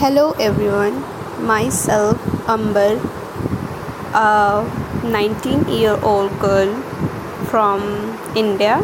hello everyone myself Amber nineteen year old girl from India